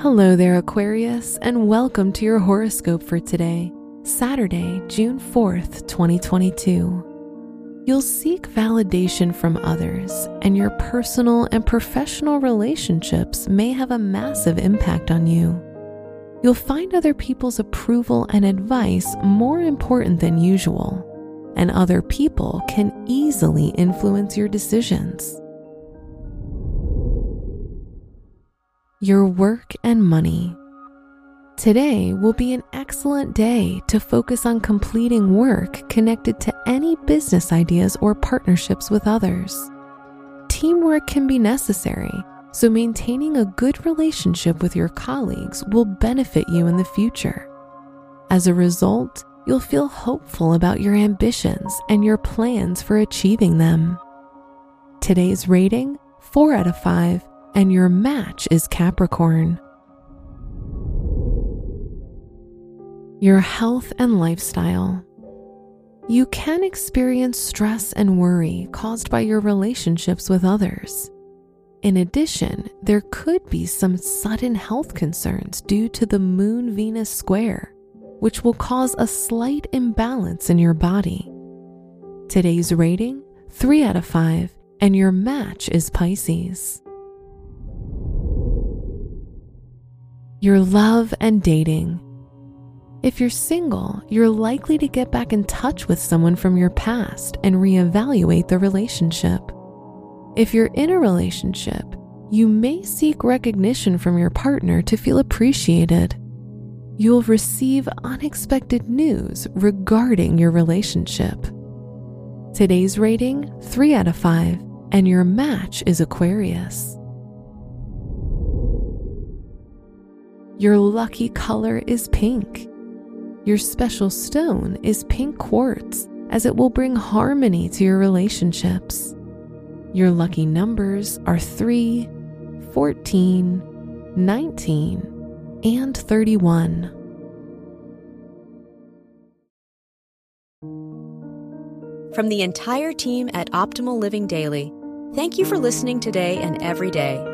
Hello there, Aquarius, and welcome to your horoscope for today, Saturday, June 4th, 2022. You'll seek validation from others, and your personal and professional relationships may have a massive impact on you. You'll find other people's approval and advice more important than usual, and other people can easily influence your decisions. Your work and money. Today will be an excellent day to focus on completing work connected to any business ideas or partnerships with others. Teamwork can be necessary, so maintaining a good relationship with your colleagues will benefit you in the future. As a result, you'll feel hopeful about your ambitions and your plans for achieving them. Today's rating 4 out of 5 and your match is Capricorn. Your health and lifestyle. You can experience stress and worry caused by your relationships with others. In addition, there could be some sudden health concerns due to the Moon Venus square, which will cause a slight imbalance in your body. Today's rating 3 out of 5, and your match is Pisces. Your love and dating. If you're single, you're likely to get back in touch with someone from your past and reevaluate the relationship. If you're in a relationship, you may seek recognition from your partner to feel appreciated. You'll receive unexpected news regarding your relationship. Today's rating 3 out of 5, and your match is Aquarius. Your lucky color is pink. Your special stone is pink quartz, as it will bring harmony to your relationships. Your lucky numbers are 3, 14, 19, and 31. From the entire team at Optimal Living Daily, thank you for listening today and every day